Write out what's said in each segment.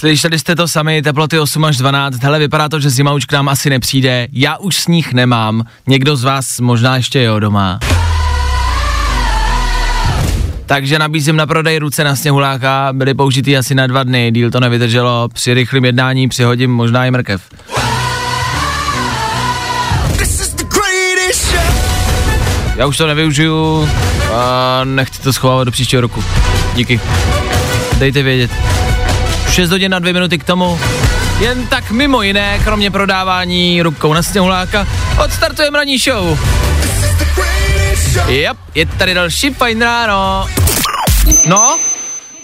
Slyšeli jste to sami, teploty 8 až 12, hele, vypadá to, že zima už k nám asi nepřijde, já už sníh nemám, někdo z vás možná ještě jo doma. Takže nabízím na prodej ruce na sněhuláka, byly použitý asi na dva dny, díl to nevydrželo, při rychlém jednání přihodím možná i mrkev. Já už to nevyužiju a nechci to schovávat do příštího roku. Díky. Dejte vědět. 6 hodin na 2 minuty k tomu. Jen tak mimo jiné, kromě prodávání rukou na sněhuláka, odstartujeme ranní show. Yep, je tady další fajn ráno. No,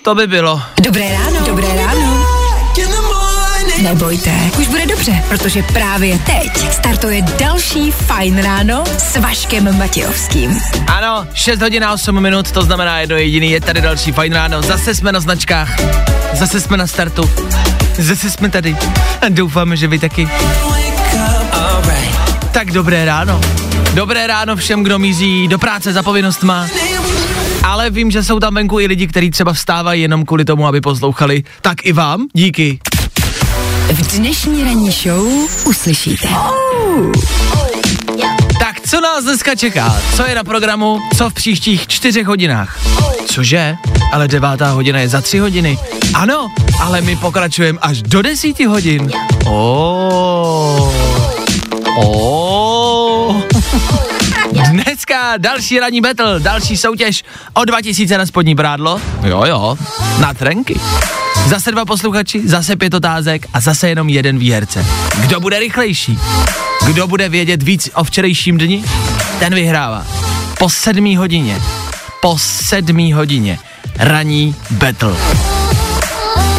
to by bylo. Dobré ráno. Dobré ráno. Nebojte, už bude dobře, protože právě teď startuje další Fajn ráno s Vaškem Matějovským. Ano, 6 hodin a 8 minut, to znamená jedno jediný, je tady další fajn ráno. Zase jsme na značkách, zase jsme na startu, zase jsme tady a doufáme, že vy taky. Tak dobré ráno. Dobré ráno všem, kdo mizí do práce za povinnostma. Ale vím, že jsou tam venku i lidi, kteří třeba vstávají jenom kvůli tomu, aby poslouchali. Tak i vám díky. V dnešní ranní show uslyšíte. Tak co nás dneska čeká? Co je na programu? Co v příštích čtyřech hodinách? Cože? Ale devátá hodina je za tři hodiny. Ano, ale my pokračujeme až do desíti hodin. Oh. Oh. Dneska další ranní battle, další soutěž o 2000 na spodní prádlo. Jo, jo, na trenky. Zase dva posluchači, zase pět otázek a zase jenom jeden výherce. Kdo bude rychlejší? Kdo bude vědět víc o včerejším dni? Ten vyhrává. Po sedmý hodině. Po sedmý hodině. Ranní battle.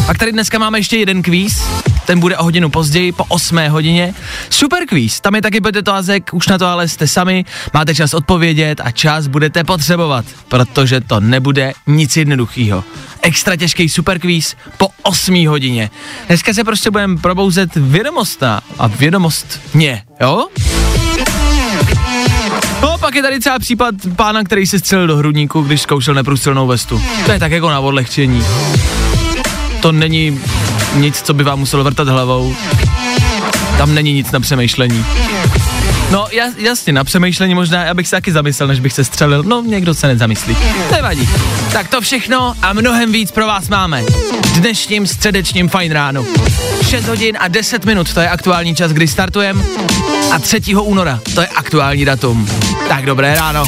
Pak tady dneska máme ještě jeden kvíz, ten bude o hodinu později, po 8 hodině. Super kvíz, tam je taky pět otázek, už na to ale jste sami, máte čas odpovědět a čas budete potřebovat, protože to nebude nic jednoduchého. Extra těžký super kvíz po 8 hodině. Dneska se prostě budeme probouzet vědomostná a vědomostně, jo? No, pak je tady třeba případ pána, který se střelil do hrudníku, když zkoušel neprůstřelnou vestu. To je tak jako na odlehčení. To není nic, co by vám muselo vrtat hlavou. Tam není nic na přemýšlení. No jas, jasně, na přemýšlení možná, abych se taky zamyslel, než bych se střelil. No, někdo se nezamyslí. Nevadí. Tak to všechno a mnohem víc pro vás máme. Dnešním středečním fajn ránu. 6 hodin a 10 minut, to je aktuální čas, kdy startujeme. A 3. února, to je aktuální datum. Tak dobré ráno.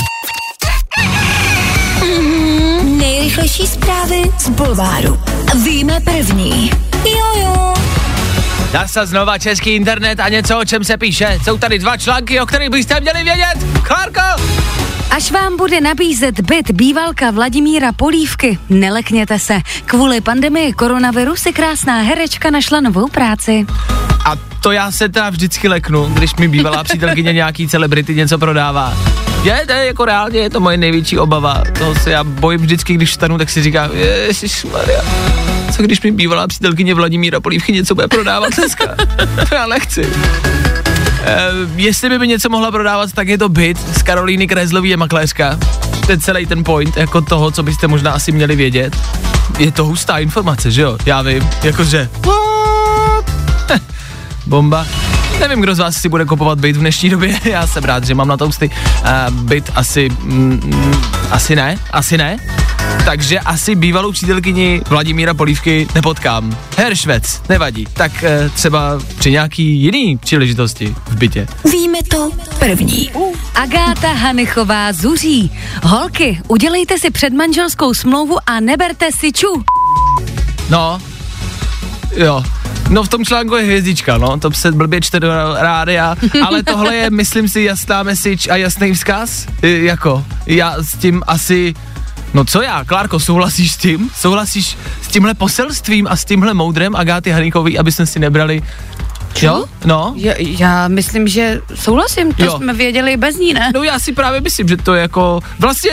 Nejrychlejší zprávy z Bulváru. Víme první. Jojo. Zase znova český internet a něco, o čem se píše. Jsou tady dva články, o kterých byste měli vědět. Klárko! Až vám bude nabízet byt bývalka Vladimíra Polívky, nelekněte se. Kvůli pandemii koronaviru si krásná herečka našla novou práci. A to já se teda vždycky leknu, když mi bývalá přítelkyně nějaký celebrity něco prodává. Je, to je jako reálně, je to moje největší obava. Toho se já bojím vždycky, když vstanu, tak si říkám, Maria, co když mi bývalá přítelkyně Vladimíra Polívky něco bude prodávat dneska? to já nechci. Uh, jestli by mi něco mohla prodávat, tak je to byt z Karolíny Krezlový je makléřka. To je celý ten point, jako toho, co byste možná asi měli vědět. Je to hustá informace, že jo? Já vím, jakože... Bomba. Nevím, kdo z vás si bude kupovat byt v dnešní době, já jsem rád, že mám na to ústy. Uh, byt asi, mm, mm, asi ne, asi ne. Takže asi bývalou přítelkyni Vladimíra Polívky nepotkám. Heršvec, nevadí. Tak uh, třeba při nějaký jiný příležitosti v bytě. Víme to první. Agáta Hanichová zuří. Holky, udělejte si předmanželskou smlouvu a neberte si ču. No, jo. No v tom článku je hvězdička, no, to se blbě čte do rádia, ale tohle je, myslím si, jasná message a jasný vzkaz, I, jako, já s tím asi, no co já, Klárko, souhlasíš s tím? Souhlasíš s tímhle poselstvím a s tímhle moudrem Agáty Hanikový, aby jsme si nebrali Jo? No. Já, já myslím, že souhlasím, to Jo. jsme věděli bez ní, ne? No já si právě myslím, že to je jako, vlastně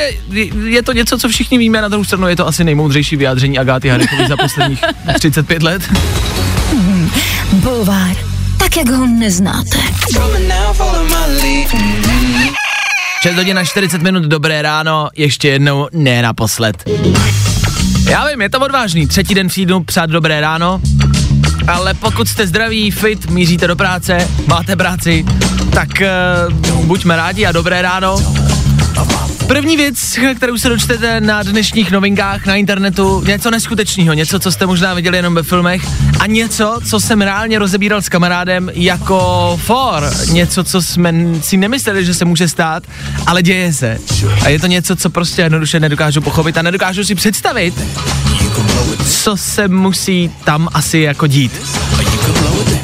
je- to něco, co všichni víme, na druhou stranu je to asi nejmoudřejší vyjádření Agáty Harikové za posledních 35 let. Bulvár, tak jak ho neznáte. 6 hodin na 40 minut, dobré ráno, ještě jednou, ne naposled. Já vím, je to odvážný, třetí den týdnu přát dobré ráno, ale pokud jste zdraví, fit, míříte do práce, máte práci, tak uh, buďme rádi a dobré ráno. První věc, kterou se dočtete na dnešních novinkách na internetu, něco neskutečného, něco, co jste možná viděli jenom ve filmech a něco, co jsem reálně rozebíral s kamarádem jako for, něco, co jsme si nemysleli, že se může stát, ale děje se. A je to něco, co prostě jednoduše nedokážu pochopit a nedokážu si představit, co se musí tam asi jako dít.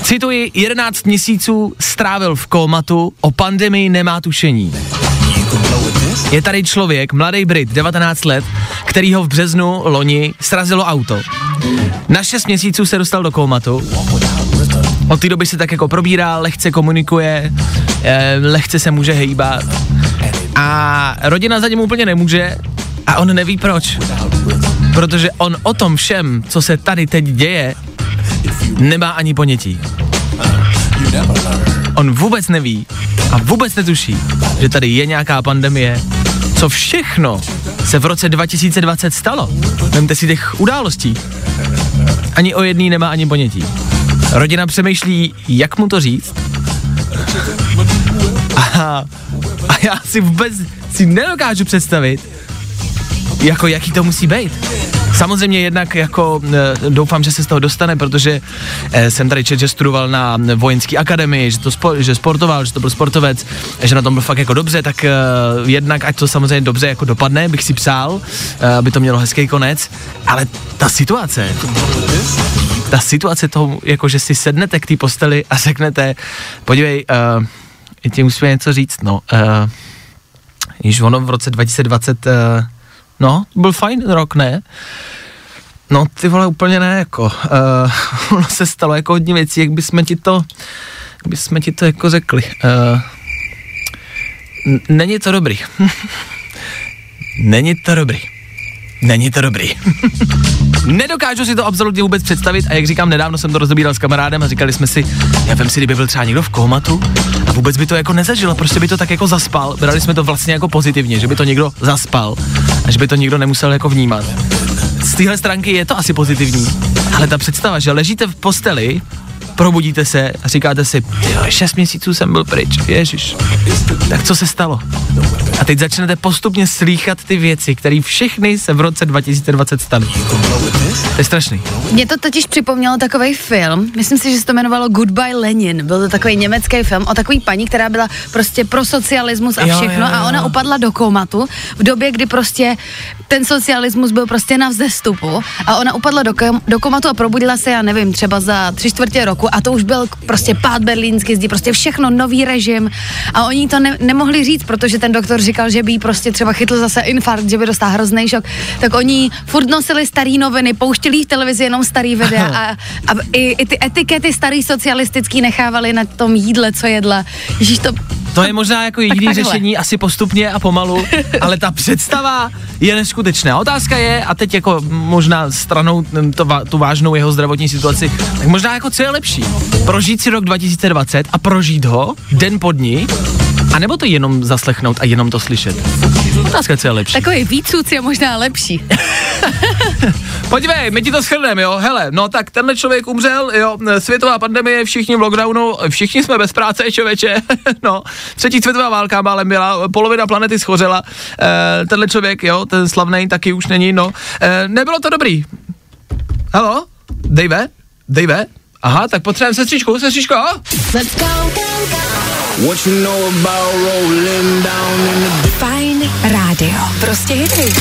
Cituji, 11 měsíců strávil v kómatu, o pandemii nemá tušení. Je tady člověk, mladý Brit, 19 let, který ho v březnu loni srazilo auto. Na 6 měsíců se dostal do kómatu. Od té doby se tak jako probírá, lehce komunikuje, eh, lehce se může hejbat. A rodina za ním úplně nemůže a on neví proč. Protože on o tom všem, co se tady teď děje, nemá ani ponětí. On vůbec neví a vůbec netuší, že tady je nějaká pandemie, co všechno se v roce 2020 stalo. Vemte si těch událostí. Ani o jedný nemá ani ponětí. Rodina přemýšlí, jak mu to říct. A, a já si vůbec si nedokážu představit, jako jaký to musí být. Samozřejmě jednak jako e, doufám, že se z toho dostane, protože e, jsem tady čet, že studoval na vojenské akademii, že, to spo, že sportoval, že to byl sportovec, že na tom byl fakt jako dobře, tak e, jednak ať to samozřejmě dobře jako dopadne, bych si e, aby to mělo hezký konec, ale ta situace, ta situace toho, jako že si sednete k té posteli a řeknete, podívej, uh, ti musíme něco říct, no, uh, již ono v roce 2020, uh, no, byl fajn rok, ne? No, ty vole, úplně ne, jako, uh, ono se stalo jako hodně věcí, jak bychom ti to, jak bychom ti to jako řekli, uh, n- není to dobrý. není to dobrý. Není to dobrý. Nedokážu si to absolutně vůbec představit a jak říkám, nedávno jsem to rozebíral s kamarádem a říkali jsme si, já vím si, kdyby byl třeba někdo v komatu a vůbec by to jako nezažil, prostě by to tak jako zaspal. Brali jsme to vlastně jako pozitivně, že by to někdo zaspal a že by to někdo nemusel jako vnímat. Z téhle stránky je to asi pozitivní, ale ta představa, že ležíte v posteli, probudíte se a říkáte si, jo, šest měsíců jsem byl pryč, ježiš, tak co se stalo? A teď začnete postupně slýchat ty věci, které všechny se v roce 2020 staly. To je strašný. Mě to totiž připomnělo takový film, myslím si, že se to jmenovalo Goodbye Lenin. Byl to takový německý film o takové paní, která byla prostě pro socialismus a Jo, všechno jo, jo. a ona upadla do komatu v době, kdy prostě ten socialismus byl prostě na vzestupu a ona upadla do, kom- do komatu a probudila se, já nevím, třeba za tři čtvrtě roku a to už byl prostě pád berlínský zdi, prostě všechno, nový režim a oni to ne- nemohli říct, protože ten doktor říkal, že by jí prostě třeba chytl zase infarkt, že by dostal hrozný šok, tak oni furt nosili starý noviny, pouštěli v televizi jenom starý videa a, a i, i, ty etikety starý socialistický nechávali na tom jídle, co jedla. Ježíš, to, To je možná jako jediný takhle. řešení, asi postupně a pomalu, ale ta představa je neskutečná. Otázka je, a teď jako možná stranou to, tu vážnou jeho zdravotní situaci, tak možná jako co je lepší? Prožít si rok 2020 a prožít ho den po dní, a nebo to jenom zaslechnout a jenom to slyšet? Otázka, co je lepší. takový výcuc je možná lepší. Podívej, my ti to shrneme, jo, hele, no tak tenhle člověk umřel, jo, světová pandemie, všichni v lockdownu, všichni jsme bez práce, člověče, no, třetí světová válka málem byla, polovina planety schořela, e, tenhle člověk, jo, ten slavný taky už není, no, e, nebylo to dobrý. Halo, Dave, Dave, aha, tak potřebujeme sestřičku, sestřičko, Let's go. What you know about rolling down in the Fajn rádio. Prostě hity.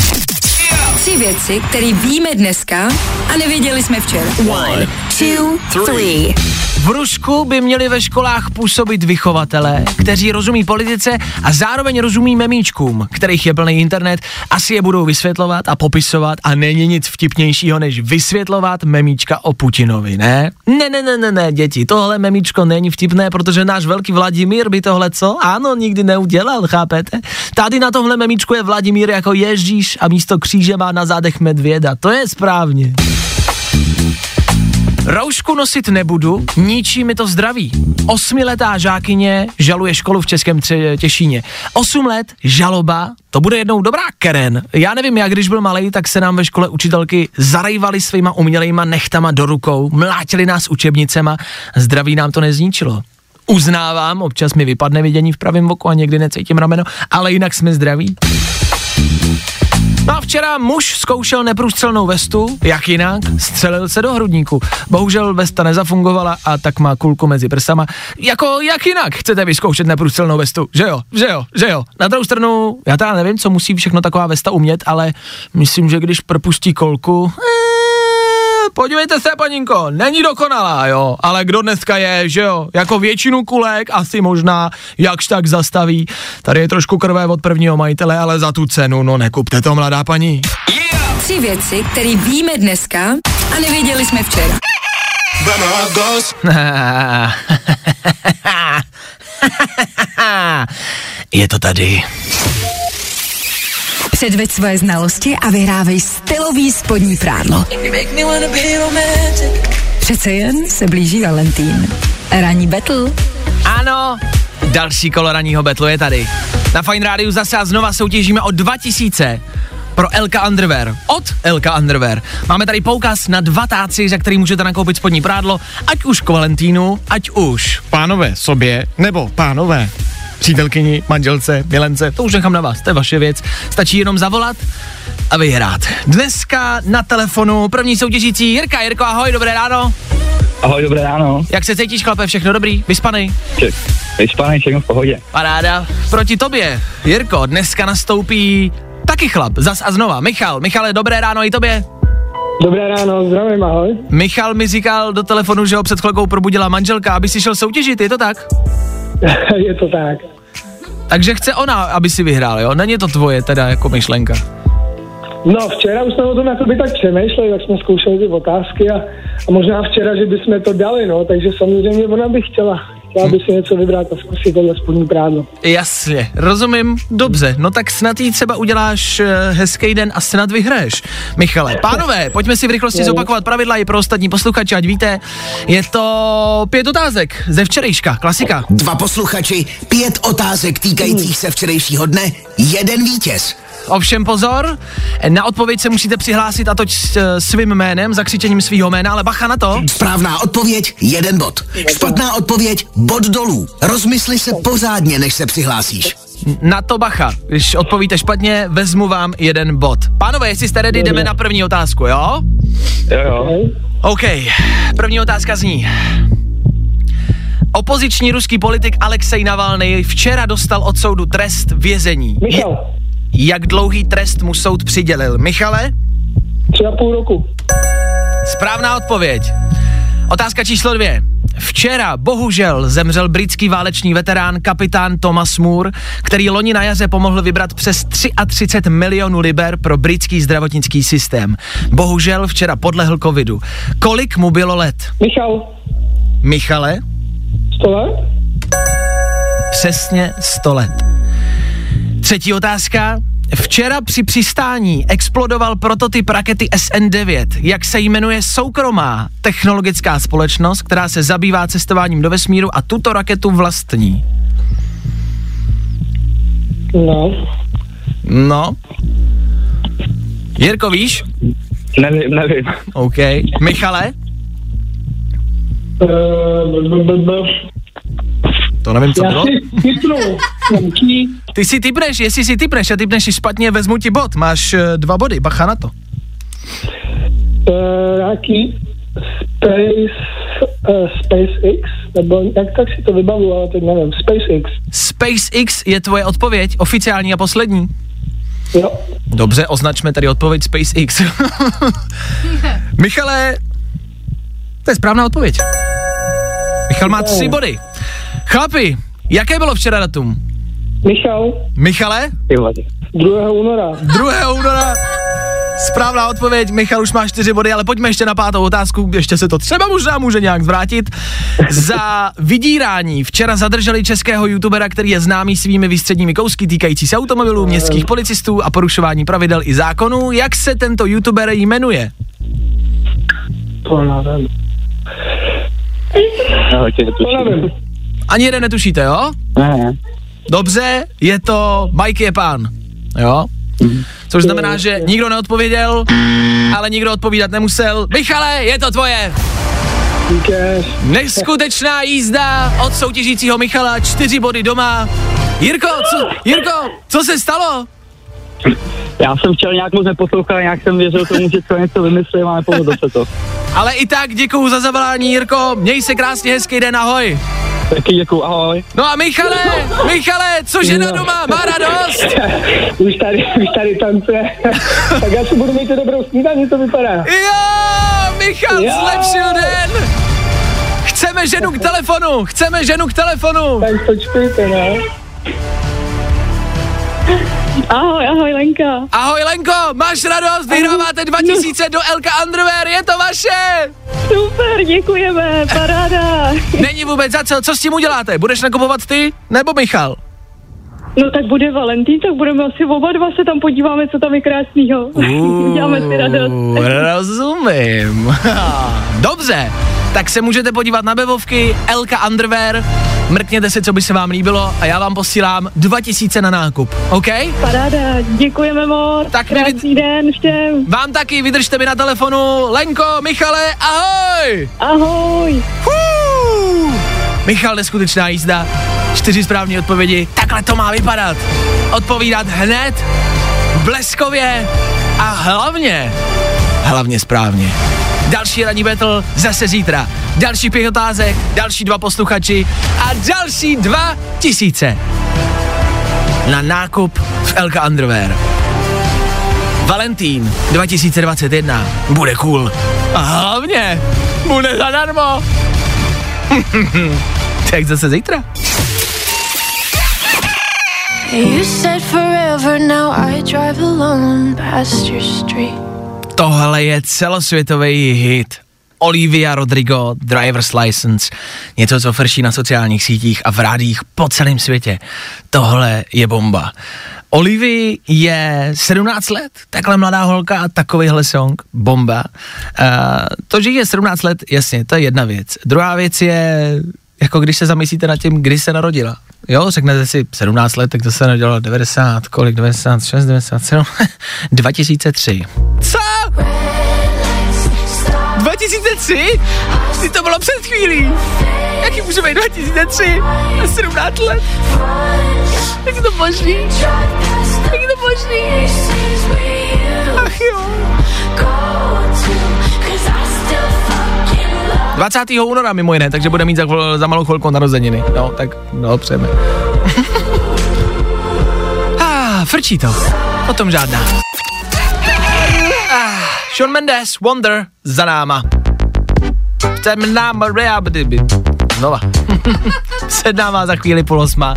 Tři věci, které víme dneska a nevěděli jsme včera. One, two, three. V Rusku by měli ve školách působit vychovatelé, kteří rozumí politice a zároveň rozumí memíčkům, kterých je plný internet, asi je budou vysvětlovat a popisovat a není nic vtipnějšího, než vysvětlovat memíčka o Putinovi, ne? Ne, ne, ne, ne, ne, děti, tohle memíčko není vtipné, protože náš velký Vladimír by tohle co? Ano, nikdy neudělal, chápete? Tady na tohle memíčku je Vladimír jako Ježíš a místo kříže má na zádech medvěda, to je správně. Roušku nosit nebudu, ničí mi to zdraví. Osmiletá žákyně žaluje školu v Českém Těšíně. Osm let, žaloba, to bude jednou dobrá keren. Já nevím, jak když byl malý, tak se nám ve škole učitelky zarejvali svýma umělejma nechtama do rukou, mlátili nás učebnicema, zdraví nám to nezničilo. Uznávám, občas mi vypadne vidění v pravém oku a někdy necítím rameno, ale jinak jsme zdraví. No a včera muž zkoušel neprůstřelnou vestu, jak jinak, střelil se do hrudníku. Bohužel vesta nezafungovala a tak má kulku mezi prsama. Jako jak jinak chcete vyzkoušet neprůstřelnou vestu, že jo, že jo, že jo. Na druhou stranu, já teda nevím, co musí všechno taková vesta umět, ale myslím, že když propustí kolku, podívejte se, paninko, není dokonalá, jo, ale kdo dneska je, že jo, jako většinu kulek asi možná jakž tak zastaví. Tady je trošku krve od prvního majitele, ale za tu cenu, no nekupte to, mladá paní. Tři věci, které víme dneska a nevěděli jsme včera. je to tady. Předveď svoje znalosti a vyhrávej stylový spodní prádlo. Přece jen se blíží Valentín. Ranní battle. Ano, další kolo ranního betlu je tady. Na Fine Rádiu zase a znova soutěžíme o 2000 pro LK Underwear. Od LK Underwear. Máme tady poukaz na dva táci, za který můžete nakoupit spodní prádlo, ať už k Valentínu, ať už pánové sobě, nebo pánové přítelkyni, manželce, milence, to už nechám na vás, to je vaše věc. Stačí jenom zavolat a vyhrát. Dneska na telefonu první soutěžící Jirka. Jirko, ahoj, dobré ráno. Ahoj, dobré ráno. Jak se cítíš, chlape, všechno dobrý? Vyspanej? Ček. Vyspanej, všechno v pohodě. Paráda. Proti tobě, Jirko, dneska nastoupí taky chlap, zas a znova. Michal, Michale, dobré ráno i tobě. Dobré ráno, zdravím, ahoj. Michal mi říkal do telefonu, že ho před chvilkou probudila manželka, aby si šel soutěžit, je to tak? je to tak. Takže chce ona, aby si vyhrál, jo? Není to tvoje teda jako myšlenka. No, včera už jsme o tom jako by tak přemýšleli, jak jsme zkoušeli ty otázky a, a možná včera, že bychom to dali, no, takže samozřejmě ona by chtěla. Chtěla by si něco vybrat a zkusit tohle spodní prádlo. Jasně, rozumím, dobře, no tak snad jí třeba uděláš uh, hezký den a snad vyhraješ. Michale, pánové, pojďme si v rychlosti zopakovat pravidla i pro ostatní posluchače, ať víte, je to pět otázek ze včerejška, klasika. Dva posluchači, pět otázek týkajících se včerejšího dne, jeden vítěz. Ovšem pozor, na odpověď se musíte přihlásit a to eh, svým jménem, zakřičením svého jména, ale bacha na to. Správná odpověď, jeden bod. Špatná odpověď, bod dolů. Rozmysli se pořádně, než se přihlásíš. Na to bacha. Když odpovíte špatně, vezmu vám jeden bod. Pánové, jestli jste ready, jdeme na první otázku, jo? Jo, jo. OK, první otázka zní. Opoziční ruský politik Alexej Navalny včera dostal od soudu trest vězení. Michal, Jak dlouhý trest mu soud přidělil? Michale? tři a půl roku. Správná odpověď. Otázka číslo dvě. Včera bohužel zemřel britský válečný veterán kapitán Thomas Moore, který loni na jaře pomohl vybrat přes 33 milionů liber pro britský zdravotnický systém. Bohužel včera podlehl covidu. Kolik mu bylo let? Michal, Michale? sto let? Přesně 100 let. Třetí otázka. Včera při přistání explodoval prototyp rakety SN9. Jak se jmenuje soukromá technologická společnost, která se zabývá cestováním do vesmíru a tuto raketu vlastní? No, No. Jirko, víš? Nevím, nevím. OK. Michale? uh, b, To nevím, co já bylo. Ty si typneš, jestli si typneš a typneš si špatně, vezmu ti bod. Máš eh, dva body, bacha na to. Uh, nějaký Space, uh, SpaceX, nebo jak tak si to vybavu, ale teď nevím, SpaceX, SpaceX je tvoje odpověď, oficiální a poslední. jo. Dobře, označme tady odpověď SpaceX. Michale, to je správná odpověď. Michal má tři body. Chlapi, jaké bylo včera datum? Michal, Michale? Ty vole. 2. února. 2. února. Správná odpověď, Michal už má čtyři body, ale pojďme ještě na pátou otázku, ještě se to třeba možná může nějak zvrátit. Za vydírání včera zadrželi českého youtubera, který je známý svými výstředními kousky týkající se automobilů, městských policistů a porušování pravidel i zákonů. Jak se tento youtuber jmenuje? To nevím. Ani jeden netušíte, jo? Ne, ne. Dobře, je to Mike je pán. Jo? Což znamená, že nikdo neodpověděl, ale nikdo odpovídat nemusel. Michale, je to tvoje! Neskutečná jízda od soutěžícího Michala, čtyři body doma. Jirko, co, Jirko, co se stalo? Já jsem včera nějak moc neposlouchal, nějak jsem věřil tomu, že to něco vymyslím a nepovedlo se to. Ale i tak děkuju za zavolání, Jirko. Měj se krásně, hezký den, ahoj. Taky děkuju, ahoj. No a Michale, Michale, co žena doma, má radost? Už tady, už tady tancuje. tak já si budu mít dobrou snídaní, to vypadá. Jo, Michal Jo. zlepšil den. Chceme ženu k telefonu, chceme ženu k telefonu. Tak počkejte, no. Ahoj, ahoj Lenka. Ahoj Lenko, máš radost, vyhráváte 2000 do Elka Underwear, je to vaše. Super, děkujeme, paráda. Není vůbec za co, co s tím uděláte? Budeš nakupovat ty nebo Michal? No tak bude Valentín, tak budeme asi oba dva se tam podíváme, co tam je krásnýho. Uděláme si radost. Rozumím. Dobře, tak se můžete podívat na webovky Elka Underwear, mrkněte si, co by se vám líbilo a já vám posílám 2000 na nákup, OK? Paráda, děkujeme moc. Tak Krásný den všem. Vám taky, vydržte mi na telefonu. Lenko, Michale, ahoj! Ahoj. Hů! Michal, neskutečná jízda. Čtyři správné odpovědi. Takhle to má vypadat. Odpovídat hned, bleskově a hlavně, hlavně správně. Další ranní battle zase zítra. Další pět otázek, další dva posluchači a další dva tisíce. Na nákup v Elka Underwear. Valentín 2021 bude cool. A hlavně bude zadarmo. tak zase zítra. You said forever, now I drive alone past your street. Tohle je celosvětový hit. Olivia Rodrigo, Driver's License, něco, co frší na sociálních sítích a v rádích po celém světě. Tohle je bomba. Olivii je 17 let, takhle mladá holka a takovýhle song, bomba. Uh, to, že je 17 let, jasně, to je jedna věc. Druhá věc je, jako když se zamyslíte nad tím, kdy se narodila. Jo, řeknete si 17 let, tak to se narodilo 90, kolik, 96, 97, 2003. Co? 2003? Ty to bylo před chvílí. Jaký může být 2003? Na 17 let? Jak je to možný? Jak je to možný? Ach jo. 20. února mimo jiné, takže bude mít za, za malou chvilku narozeniny. No, tak no, přejeme. ah, frčí to. O tom žádná. Ah, Sean Mendes, Wonder, za náma. Jsem náma. Znova. Před náma za chvíli půl osma.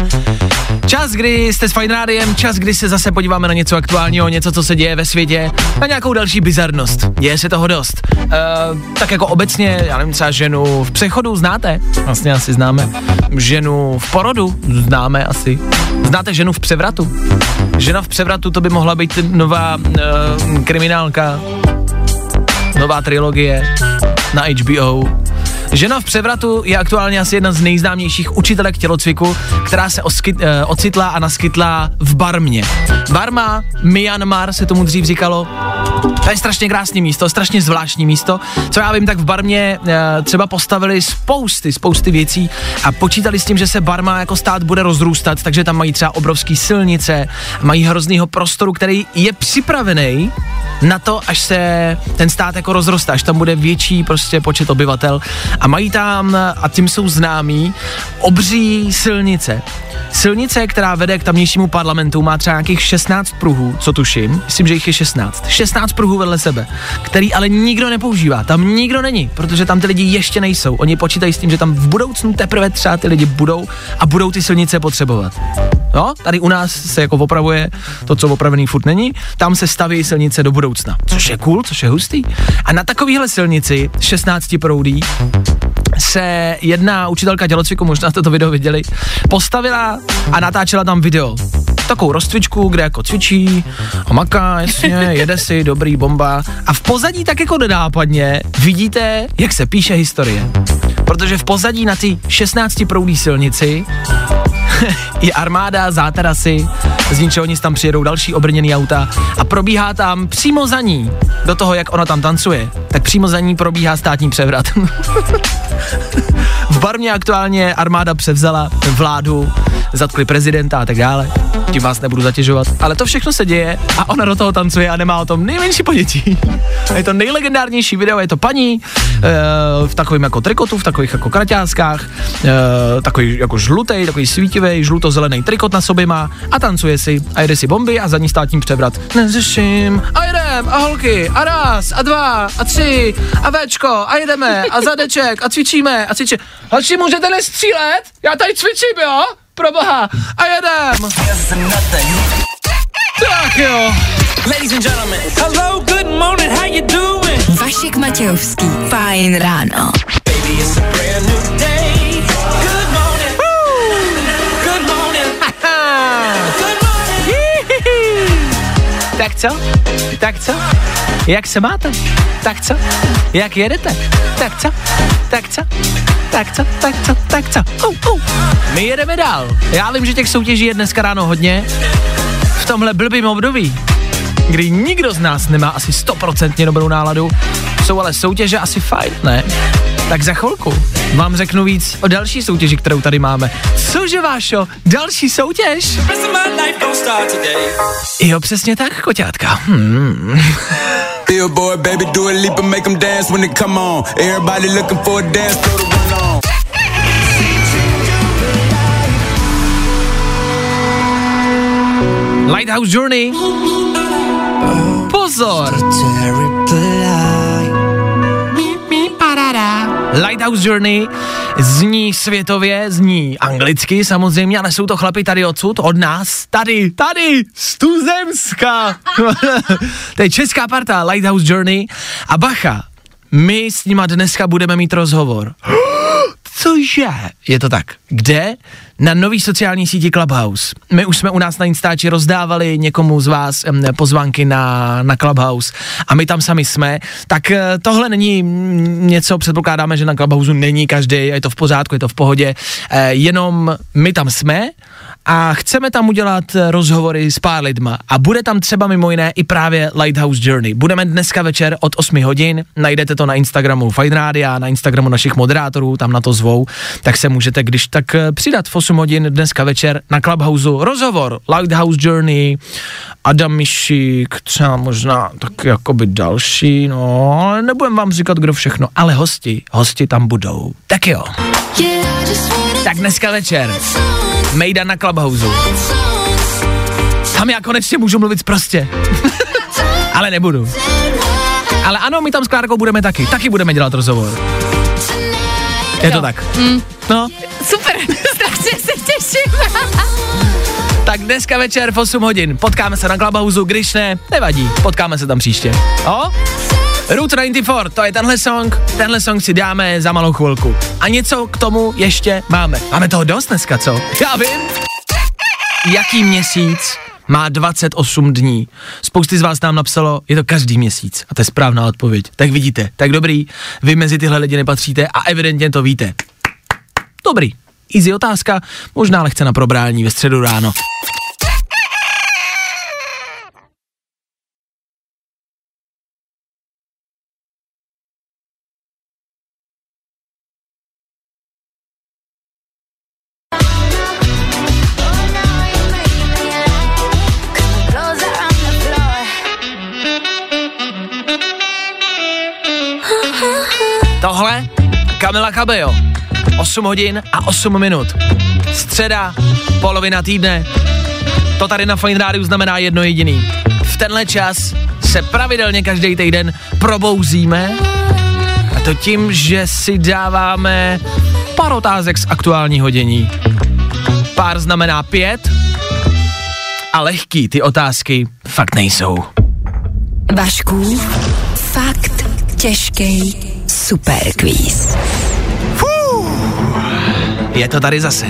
Čas, kdy jste s Fine Rádiem, čas, kdy se zase podíváme na něco aktuálního, něco, co se děje ve světě, na nějakou další bizarnost. Děje se toho dost. Uh, tak jako obecně, já nevím, třeba ženu v přechodu znáte? Vlastně asi známe. Ženu v porodu známe asi. Znáte ženu v převratu? Žena v převratu, to by mohla být nová uh, kriminálka, nová trilogie na HBO. Žena v převratu je aktuálně asi jedna z nejznámějších učitelek tělocviku, která se oskyt, eh, ocitla a naskytla v Barmě. Barma, Myanmar se tomu dřív říkalo. To je strašně krásné místo, strašně zvláštní místo. Co já vím, tak v Barmě eh, třeba postavili spousty, spousty věcí a počítali s tím, že se Barma jako stát bude rozrůstat, takže tam mají třeba obrovské silnice, mají hroznýho prostoru, který je připravený na to, až se ten stát jako rozroste, až tam bude větší prostě počet obyvatel a mají tam, a tím jsou známí, obří silnice. Silnice, která vede k tamnějšímu parlamentu, má třeba nějakých 16 pruhů, co tuším, myslím, že jich je 16. 16 pruhů vedle sebe, který ale nikdo nepoužívá, tam nikdo není, protože tam ty lidi ještě nejsou. Oni počítají s tím, že tam v budoucnu teprve třeba ty lidi budou a budou ty silnice potřebovat. No, tady u nás se jako opravuje to, co opravený furt není, tam se staví silnice do budoucna, což je cool, což je hustý. A na takovýhle silnici 16 proudí se jedna učitelka tělocviku, možná jste to video viděli, postavila a natáčela tam video. Takovou rozcvičku, kde jako cvičí maká, jasně, jede si, dobrý, bomba. A v pozadí tak jako nedápadně vidíte, jak se píše historie. Protože v pozadí na ty 16 proudí silnici je armáda, zátarasy, z ničeho nic tam přijedou další obrněný auta a probíhá tam přímo za ní, do toho, jak ona tam tancuje, tak přímo za ní probíhá státní převrat. Barmě aktuálně armáda převzala vládu, zatkli prezidenta a tak dále. Tím vás nebudu zatěžovat. Ale to všechno se děje a ona do toho tancuje a nemá o tom nejmenší ponětí. je to nejlegendárnější video, je to paní e, v takovém jako trikotu, v takových jako kraťáskách, e, takový jako žlutý, takový svítivý, žluto-zelený trikot na sobě má a tancuje si a jede si bomby a za ní státní převrat. Neřeším a jedem a holky a raz a dva a tři a Včko a jedeme a zadeček a cvičíme a cvičíme. Hoši, můžete nestřílet? Já tady cvičím, jo? Proboha. A jedem. Tak jo. Ladies and gentlemen, hello, good morning, how you doing? Vašek Matějovský, fajn ráno. Baby, it's a brand new day. Tak co? Tak co? Jak se máte? Tak co? Jak jedete? Tak co? Tak co? Tak co? Tak co? Tak co? Uh, uh. My jedeme dál. Já vím, že těch soutěží je dneska ráno hodně. V tomhle blbým období, kdy nikdo z nás nemá asi stoprocentně dobrou náladu, jsou ale soutěže asi fajn, ne? Tak za chvilku vám řeknu víc o další soutěži, kterou tady máme. Cože Vášo, další soutěž? Jo, přesně tak, koťátka. Hmm. Billboard, baby, do Lighthouse Journey zní světově, zní anglicky samozřejmě, ale jsou to chlapi tady odsud, od nás, tady, tady, z Tuzemska. to je česká parta Lighthouse Journey a bacha, my s nima dneska budeme mít rozhovor. Cože? Je to tak. Kde? Na nový sociální síti Clubhouse. My už jsme u nás na Instači rozdávali někomu z vás pozvánky na, na Clubhouse a my tam sami jsme. Tak eh, tohle není něco, předpokládáme, že na Clubhouse není každý, je to v pořádku, je to v pohodě, e, jenom my tam jsme a chceme tam udělat eh, rozhovory s pár lidma a bude tam třeba mimo jiné i právě Lighthouse Journey. Budeme dneska večer od 8 hodin, najdete to na Instagramu Fine Radio, na Instagramu našich moderátorů, tam na to zvou, tak se můžete když tak eh, přidat v 8 hodin dneska večer na Clubhouse rozhovor Lighthouse Journey, Adam Mišík, třeba možná tak jakoby další, no, nebudem vám říkat, kdo všechno, ale hosti, hosti tam budou. Tak jo. Tak dneska večer Mejda na Clubhouse. Tam já konečně můžu mluvit prostě. Ale nebudu. Ale ano, my tam s Klárkou budeme taky. Taky budeme dělat rozhovor. Je to tak. Mm. No. Super, strašně se těším. Tak dneska večer v 8 hodin potkáme se na Clubhouse, když ne, nevadí, potkáme se tam příště. O? Route 94, to je tenhle song, tenhle song si dáme za malou chvilku. A něco k tomu ještě máme. Máme toho dost dneska, co? Já vím. Jaký měsíc má 28 dní. Spousty z vás nám napsalo, je to každý měsíc. A to je správná odpověď. Tak vidíte, tak dobrý, vy mezi tyhle lidi nepatříte a evidentně to víte. Dobrý, easy otázka, možná lehce na probrání ve středu ráno. Kamila Cabello. 8 hodin a 8 minut. Středa, polovina týdne. To tady na Fine Rádiu znamená jedno jediný. V tenhle čas se pravidelně každý týden probouzíme a to tím, že si dáváme pár otázek z aktuálního dění. Pár znamená pět a lehký ty otázky fakt nejsou. Vašku, fakt těžký superquiz. Je to tady zase.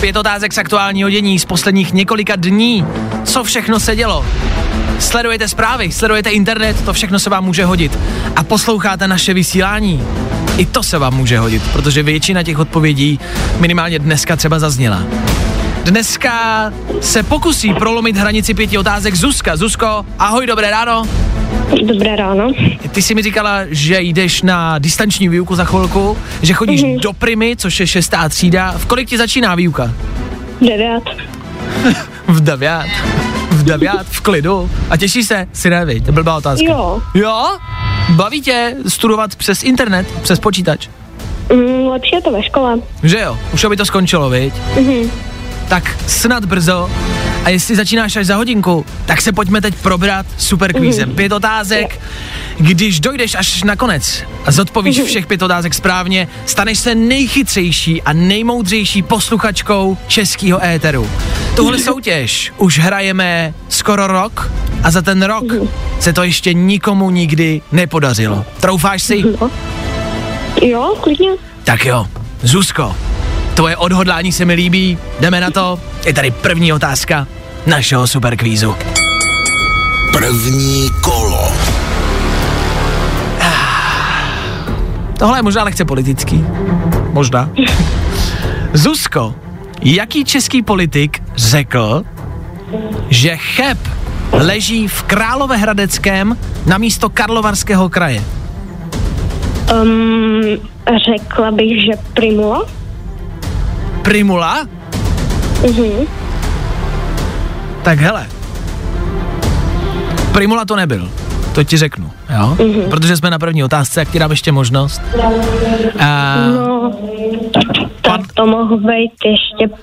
Pět otázek z aktuálního dění z posledních několika dní. Co všechno se dělo? Sledujete zprávy, sledujete internet, to všechno se vám může hodit. A posloucháte naše vysílání. I to se vám může hodit, protože většina těch odpovědí minimálně dneska třeba zazněla. Dneska se pokusí prolomit hranici pěti otázek Zuzka. Zuzko, ahoj, dobré ráno. Dobré ráno. Ty jsi mi říkala, že jdeš na distanční výuku za chvilku, že chodíš mm-hmm. do Primy, což je šestá třída. V kolik ti začíná výuka? Devět. v devět. V devět, v klidu. A těšíš se? Si ne, viď? To blbá otázka. Jo. Jo? Baví tě studovat přes internet, přes počítač? Mm, lepší je to ve škole. Že jo? Už by to skončilo, viď? Mhm. Tak snad brzo. A jestli začínáš až za hodinku, tak se pojďme teď probrat super kvízem. Pět otázek. Když dojdeš až na konec a zodpovíš všech pět otázek správně, staneš se nejchytřejší a nejmoudřejší posluchačkou českého éteru. Tuhle soutěž už hrajeme skoro rok a za ten rok se to ještě nikomu nikdy nepodařilo. Troufáš si? Jo, klidně. Tak jo, Zuzko, tvoje odhodlání se mi líbí, jdeme na to. Je tady první otázka našeho superkvízu. První kolo. Tohle je možná lehce politický. Možná. Zuzko, jaký český politik řekl, že Cheb leží v Královéhradeckém na místo Karlovarského kraje? Um, řekla bych, že Primula. Primula? Mhm. Tak hele. Primula to nebyl. To ti řeknu, jo? Mhm. Protože jsme na první otázce, jak ti dám ještě možnost. A No, tak to mohl být ještě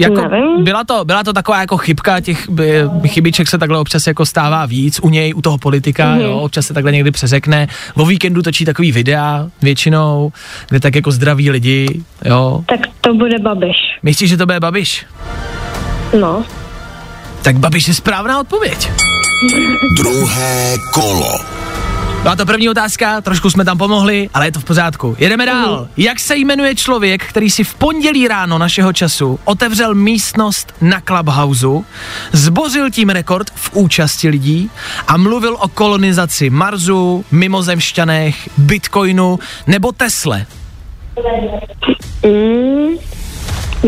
jako, nevím. byla, to, byla to taková jako chybka, těch by, chybiček se takhle občas jako stává víc u něj, u toho politika, Mhm. jo, občas se takhle někdy přeřekne. O víkendu točí takový videa většinou, kde tak jako zdraví lidi, jo. tak to bude Babiš. Myslíš, že to bude Babiš? No. Tak Babiš je správná odpověď. Druhé kolo. Byla to první otázka, trošku jsme tam pomohli, ale je to v pořádku. Jedeme dál. Jak se jmenuje člověk, který si v pondělí ráno našeho času otevřel místnost na Clubhouse, zbořil tím rekord v účasti lidí a mluvil o kolonizaci Marsu, mimozemšťanech, Bitcoinu nebo Tesle? Mm,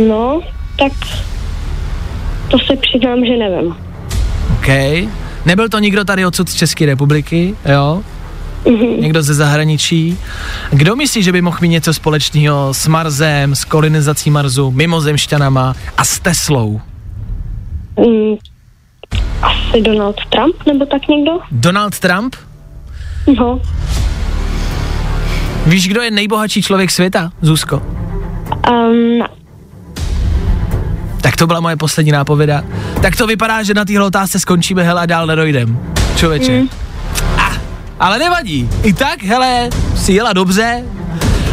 no, tak to se přiznám, že nevím. OK. Nebyl to nikdo tady odsud z České republiky, jo? Někdo ze zahraničí. Kdo myslí, že by mohl mít něco společného s Marsem, s kolonizací Marsu, mimozemšťanama a s Teslou? Mm, asi Donald Trump nebo tak někdo? Donald Trump? No, Víš, kdo je nejbohatší člověk světa, Zuzko? um. Tak to byla moje poslední nápověda. Tak to vypadá, že na téhle otázce skončíme, hele, a dál nedojdem. Člověče. Mm. Ale nevadí. I tak, hele, si jela dobře.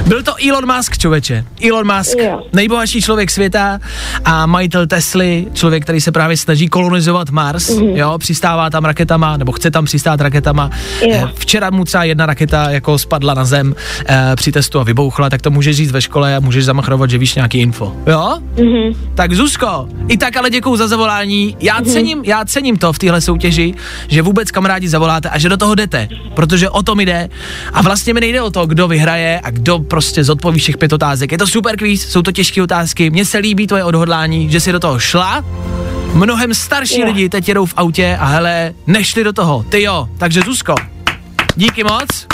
Byl to Elon Musk, člověče. Elon Musk, Jo. nejbohatší člověk světa a majitel Tesly, člověk, který se právě snaží kolonizovat Mars, Mhm. jo, přistává tam raketama, nebo chce tam přistát raketama. Jo. Eh, Včera mu třeba jedna raketa jako spadla na zem eh, při testu a vybouchla, tak to můžeš říct ve škole a můžeš zamachrovat, že víš nějaký info. Jo? Mhm. Tak Zuzko, i tak ale děkuju za zavolání. Já cením, já cením to v téhle soutěži, že vůbec kamarádi zavoláte a že do toho jdete, protože o tom jde. A vlastně mi nejde o to, kdo vyhraje a kdo prostě zodpoví všech pět otázek. Je to super quiz, jsou to těžké otázky. Mně se líbí tvoje odhodlání, že si do toho šla. Mnohem starší Jo. lidi teď jedou v autě a hele, nešli do toho. Ty jo, takže Zuzko, díky moc.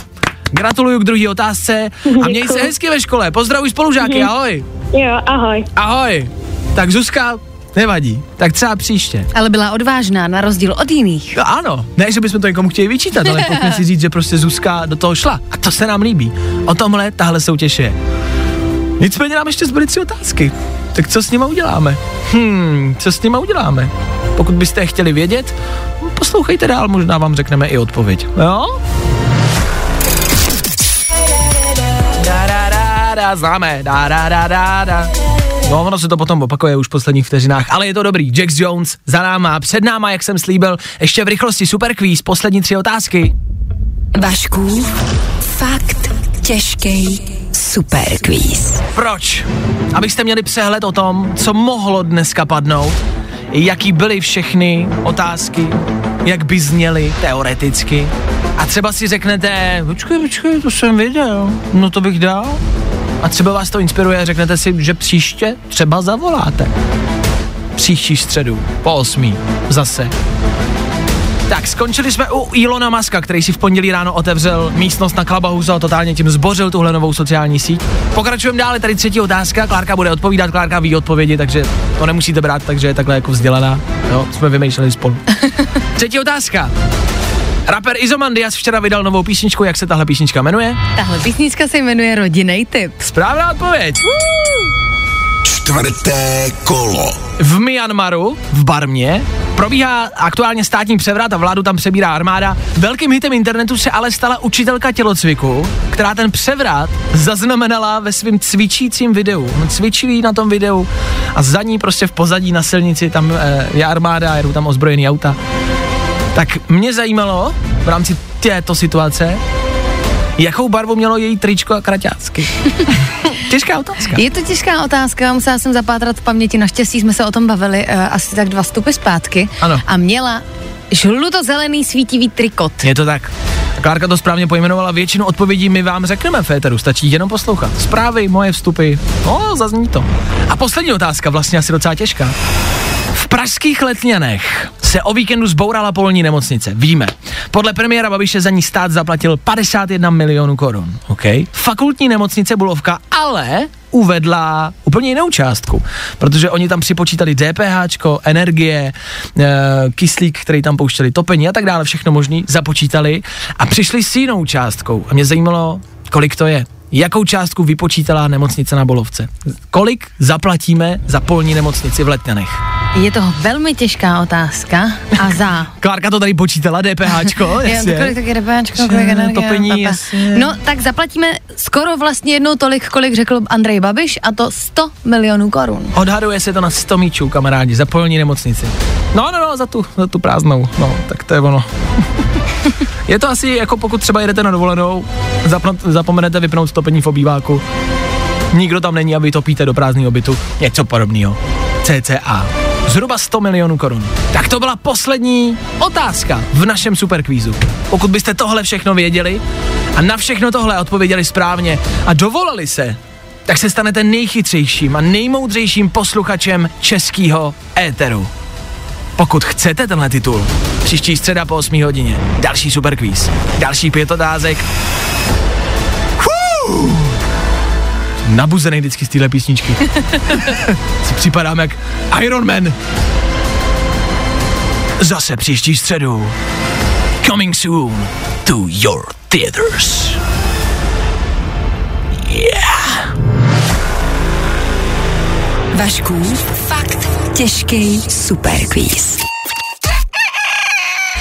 Gratuluju k druhé otázce a měj se hezky ve škole. Pozdravuj spolužáky, Mhm. ahoj. Jo, ahoj. Ahoj. Tak Zuzka, nevadí. Tak třeba příště. Ale byla odvážná, na rozdíl od jiných. No ano, ne, že bychom to někomu chtěli vyčítat, ale pojďme si říct, že prostě Zuzka do toho šla. A to se nám líbí. O tomhle tahle soutěž je. Nicméně nám ještě zbyly tři otázky. Tak co s nima uděláme? Hmm, co s nima uděláme? Pokud byste chtěli vědět, poslouchejte dál, možná vám řekneme i odpověď. Jo? Da, da, známe. Da, da, da, da, da. No, ono se to potom opakuje už v posledních vteřinách, ale je to dobrý. Jax Jones za náma, před náma, jak jsem slíbil, ještě v rychlosti super quiz, poslední tři otázky. Vašku, fakt těžký super quiz. Proč? Abyste měli přehled o tom, co mohlo dneska padnout, jaký byly všechny otázky, jak by zněly teoreticky. A třeba si řeknete, počkej, počkej, to jsem viděl, no to bych dal. A třeba vás to inspiruje a řeknete si, že příště třeba zavoláte. Příští středu, po osmí, zase. Tak, skončili jsme u Ilona Maska, který si v pondělí ráno otevřel místnost na Clubhouse a totálně tím zbořil tuhle novou sociální síť. Pokračujeme dále, tady třetí otázka, Klárka bude odpovídat, Klárka ví odpovědi, takže to nemusíte brát, takže je takhle jako vzdělaná. Jo, jsme vymýšleli spolu. třetí otázka. Rapper Izomandias včera vydal novou písničku, jak se tahle písnička jmenuje? Tahle písnička se jmenuje Rodinej typ. Správná odpověď. Čtvrté kolo. V Myanmaru, v Barmě, probíhá aktuálně státní převrat a vládu tam přebírá armáda. Velkým hitem internetu se ale stala učitelka tělocviku, která ten převrat zaznamenala ve svém cvičícím videu. On cvičí na tom videu a za ní prostě v pozadí na silnici tam e, je armáda, jedou tam ozbrojený auta. Tak mě zajímalo v rámci této situace, jakou barvu mělo její tričko a kraťácky. Těžká otázka. Je to těžká otázka, musela jsem zapátrat v paměti, naštěstí jsme se o tom bavili uh, asi tak dva stupy zpátky. Ano. A měla žluto-zelený svítivý trikot. Je to tak. Klárka to správně pojmenovala, většinu odpovědí my vám řekneme v éteru, stačí jenom poslouchat. Zprávy, moje vstupy, no, zazní to. A poslední otázka, vlastně asi docela těžká. V pražských Letňanech se o víkendu zbourala polní nemocnice, víme. Podle premiéra Babiše za ní stát zaplatil 51 milionů korun, OK? Fakultní nemocnice Bulovka ale uvedla úplně jinou částku, protože oni tam připočítali DPH, energie, e, kyslík, který tam pouštěli, topení a tak dále, všechno možný, započítali a přišli s jinou částkou. A mě zajímalo, kolik to je. Jakou částku vypočítala nemocnice na Bolovce? Kolik zaplatíme za polní nemocnici v Letňanech? Je to velmi těžká otázka a za... Klárka to tady počítala, DPHčko, jasně. Jo, kolik taky DPHčko, kolik energie, Topení, jasně. No, tak zaplatíme skoro vlastně jednou tolik, kolik řekl Andrej Babiš a to 100 milionů korun. Odhaduje se to na 100 míčů, kamarádi, za polní nemocnici. No, no, no, za tu, za tu prázdnou, no, tak to je ono. je to asi jako pokud třeba jedete na dovolenou, zapnout, zapomenete vypnout topení v obýváku, nikdo tam není a vy topíte do prázdného bytu, něco podobného. CCA. Zhruba 100 milionů korun. Tak to byla poslední otázka v našem superkvízu. Pokud byste tohle všechno věděli a na všechno tohle odpověděli správně a dovolali se, tak se stanete nejchytřejším a nejmoudřejším posluchačem českého éteru. Pokud chcete tenhle titul, příští středa po 8 hodině, další superkvíz, další pět otázek. Nabuzený vždycky z téhle písničky. si připadám jak Iron Man. Zase příští středu. Coming soon to your theaters. Yeah. Vašku, fakt těžký superquiz.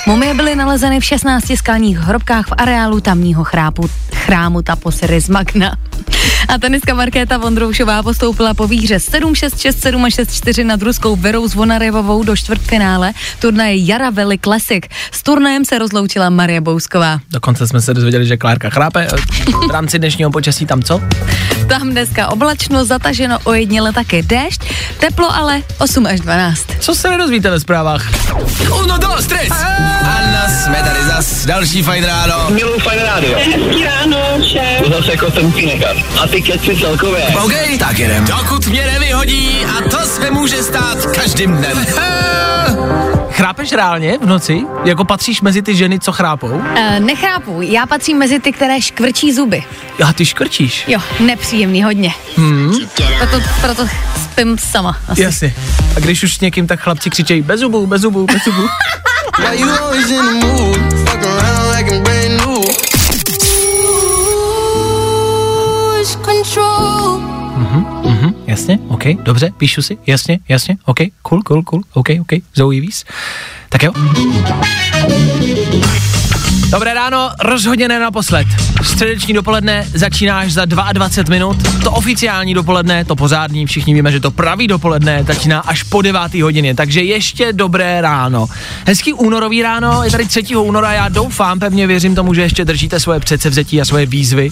Mumie byly nalezeny v 16 skalních hrobkách v areálu tamního chrápu, chrámu Taposiry z Magna. A tenistka Markéta Vondroušová postoupila po výhře 7-6, 6-7 a 6-4 nad ruskou Verou Zvonarevovou do čtvrtfinále turnaje Jara Valley Classic. S turnajem se rozloučila Marie Bousková. Dokonce jsme se dozvěděli, že Klárka chrápe. V rámci dnešního počasí tam co? Tam dneska oblačno, zataženo, ojedněle také déšť, teplo ale 8 až 12. Co se nedozvíte ve zprávách? Uno, dos, tres. Anna, jsme tady zas, další fajn ráno. Miluji fajn rádio. Hezký ráno, šéf. To zase jako jsem musí nechat. A ty keci celkově. OK, tak jedem. Dokud mě nevyhodí, a to se může stát každým dnem. Chrápeš reálně v noci? Jako patříš mezi ty ženy, co chrápou? E, nechrápu, já patřím mezi ty, které škvrčí zuby. A ty škrčíš? Jo, nepříjemný hodně. Hmm. Proto, proto spím sama. Asi. Jasně. A když už s někým, tak chlapci křičejí bez zubů, bez zubů, bez zubů. OK, dobře, píšu si, jasně, jasně, OK, cool, cool, cool, OK, OK, Zoe Víz. Tak jo. Dobré ráno, rozhodně ne naposled. Středeční dopoledne začíná až za 22 minut. To oficiální dopoledne, to pořádní, všichni víme, že to pravý dopoledne začíná až po 9. hodině, takže ještě dobré ráno. Hezký únorový ráno, je tady 3. února, já doufám, pevně věřím tomu, že ještě držíte svoje předsevzetí a svoje výzvy.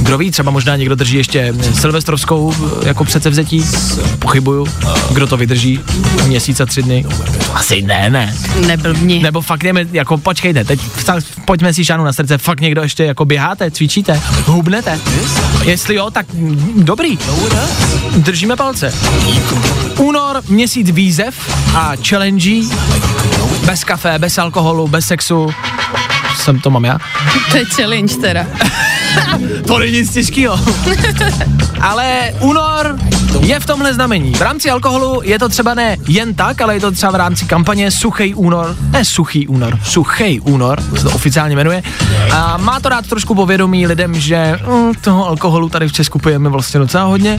Kdo ví, třeba možná někdo drží ještě silvestrovskou eh, jako předsevzetí, pochybuju. Kdo to vydrží? Měsíc a tři dny? Asi ne, ne. Neblbni. Nebo fakt jdeme, jako počkejte, teď pojďme si šánu na srdce, fakt někdo ještě jako běháte, cvičíte, hubnete. Jestli jo, tak dobrý. Držíme palce. Únor, měsíc výzev a challenge, bez kafe, bez alkoholu, bez sexu. Jsem to mám já. To je challenge teda. To není nic těžkého. ale únor je v tomhle znamení. V rámci alkoholu je to třeba ne jen tak, ale je to třeba v rámci kampaně Suchý únor. Ne suchý únor, suchý únor, se to oficiálně jmenuje. A má to dát trošku povědomí lidem, že mm, toho alkoholu tady v Česku pijeme vlastně docela hodně.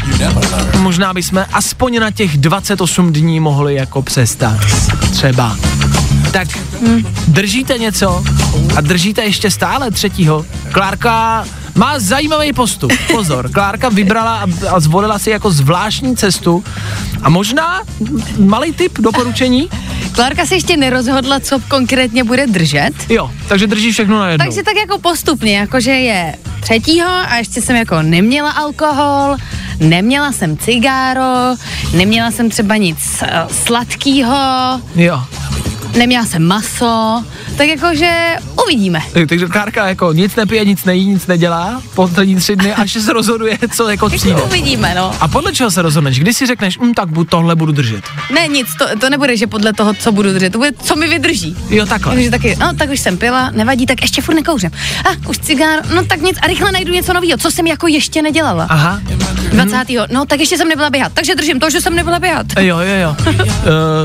Možná bychom aspoň na těch 28 dní mohli jako přestat. Třeba. Tak hm, držíte něco a držíte ještě stále třetího. Klárka má zajímavý postup. Pozor, Klárka vybrala a, a zvolila si jako zvláštní cestu a možná malý tip doporučení? Klárka se ještě nerozhodla, co konkrétně bude držet. Jo, takže drží všechno na jednou. Takže tak jako postupně, jakože je třetího a ještě jsem jako neměla alkohol, neměla jsem cigáro, neměla jsem třeba nic uh, sladkýho, Jo. neměla jsem maso, tak jakože uvidíme. Tak- Takže Klárka jako nic nepije, nic nejí, nic nedělá, poslední tři dny, až se rozhoduje, co jako přijde. Uvidíme, no. A podle čeho se rozhodneš? Kdy si řekneš, hm, tak bu, tohle budu držet. Ne, nic, to, to nebude, že podle toho, co budu držet, to bude, co mi vydrží. Jo, takhle. Takže taky, no tak už jsem pila, nevadí, tak ještě furt nekouřím. A už cigár, no tak nic a rychle najdu něco nového, co jsem jako ještě nedělala. Aha. 20. No tak ještě jsem nebyla běhat, takže držím to, že jsem nebyla běhat. Jo, jo, jo. uh,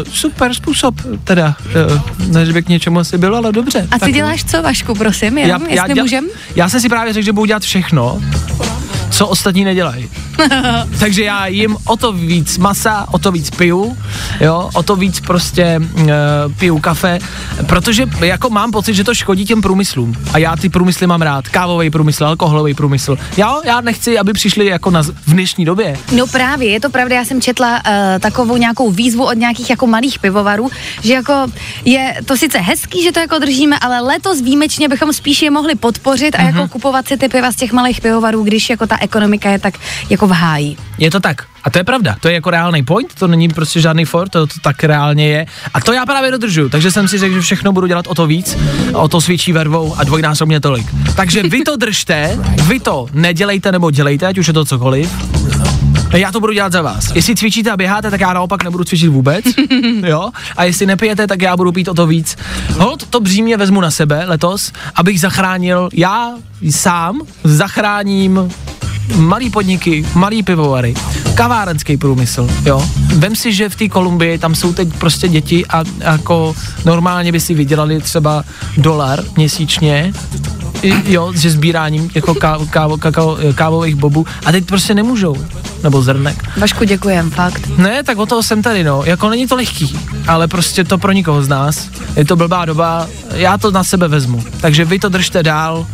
super způsob, teda. Uh, ne, že by k něčemu asi bylo, ale dobře. A ty děláš co, Vašku, prosím, já, jestli děl- můžem? já jsem si právě řekl, že budu dělat všechno, co ostatní nedělají. Takže já jim o to víc masa, o to víc piju, jo, o to víc prostě uh, piju kafe, protože jako mám pocit, že to škodí těm průmyslům. A já ty průmysly mám rád. Kávový průmysl, alkoholový průmysl. Já, já nechci, aby přišli jako na, v dnešní době. No právě, je to pravda, já jsem četla uh, takovou nějakou výzvu od nějakých jako malých pivovarů, že jako je to sice hezký, že to jako držíme, ale letos výjimečně bychom spíš je mohli podpořit a Mhm. jako kupovat si ty piva z těch malých pivovarů, když jako ta ekonomika je tak jako v háji. Je to tak. A to je pravda. To je jako reálný point, to není prostě žádný for, to, to tak reálně je. A to já právě dodržuju. Takže jsem si řekl, že všechno budu dělat o to víc, o to s větší vervou a dvojnásobně tolik. Takže vy to držte, vy to nedělejte nebo dělejte, ať už je to cokoliv. Já to budu dělat za vás. Jestli cvičíte a běháte, tak já naopak nebudu cvičit vůbec. jo? A jestli nepijete, tak já budu pít o to víc. Hold, to břímě vezmu na sebe letos, abych zachránil, já sám zachráním malý podniky, malý pivovary, kavárenský průmysl, jo. Vem si, že v té Kolumbii tam jsou teď prostě děti a jako normálně by si vydělali třeba dolar měsíčně, jo, že sbíráním jako kávo, kávo, kakao, kávových bobů a teď prostě nemůžou, nebo zrnek. Vašku, děkujem, fakt. Ne, tak o toho jsem tady, no. Jako není to lehký, ale prostě to pro nikoho z nás. Je to blbá doba, já to na sebe vezmu. Takže vy to držte dál,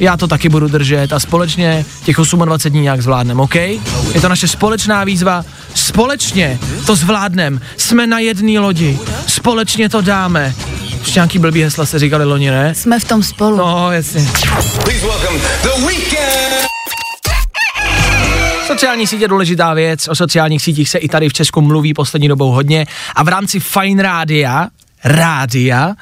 já to taky budu držet a společně těch 28 dní nějak zvládneme, OK? Je to naše společná výzva, společně to zvládneme, jsme na jedné lodi, společně to dáme. Ještě nějaký blbý hesla se říkali loni, ne? Jsme v tom spolu. No, jasně. Please welcome the weekend. Sociální sítě je důležitá věc, o sociálních sítích se i tady v Česku mluví poslední dobou hodně a v rámci Fine Rádia rádia,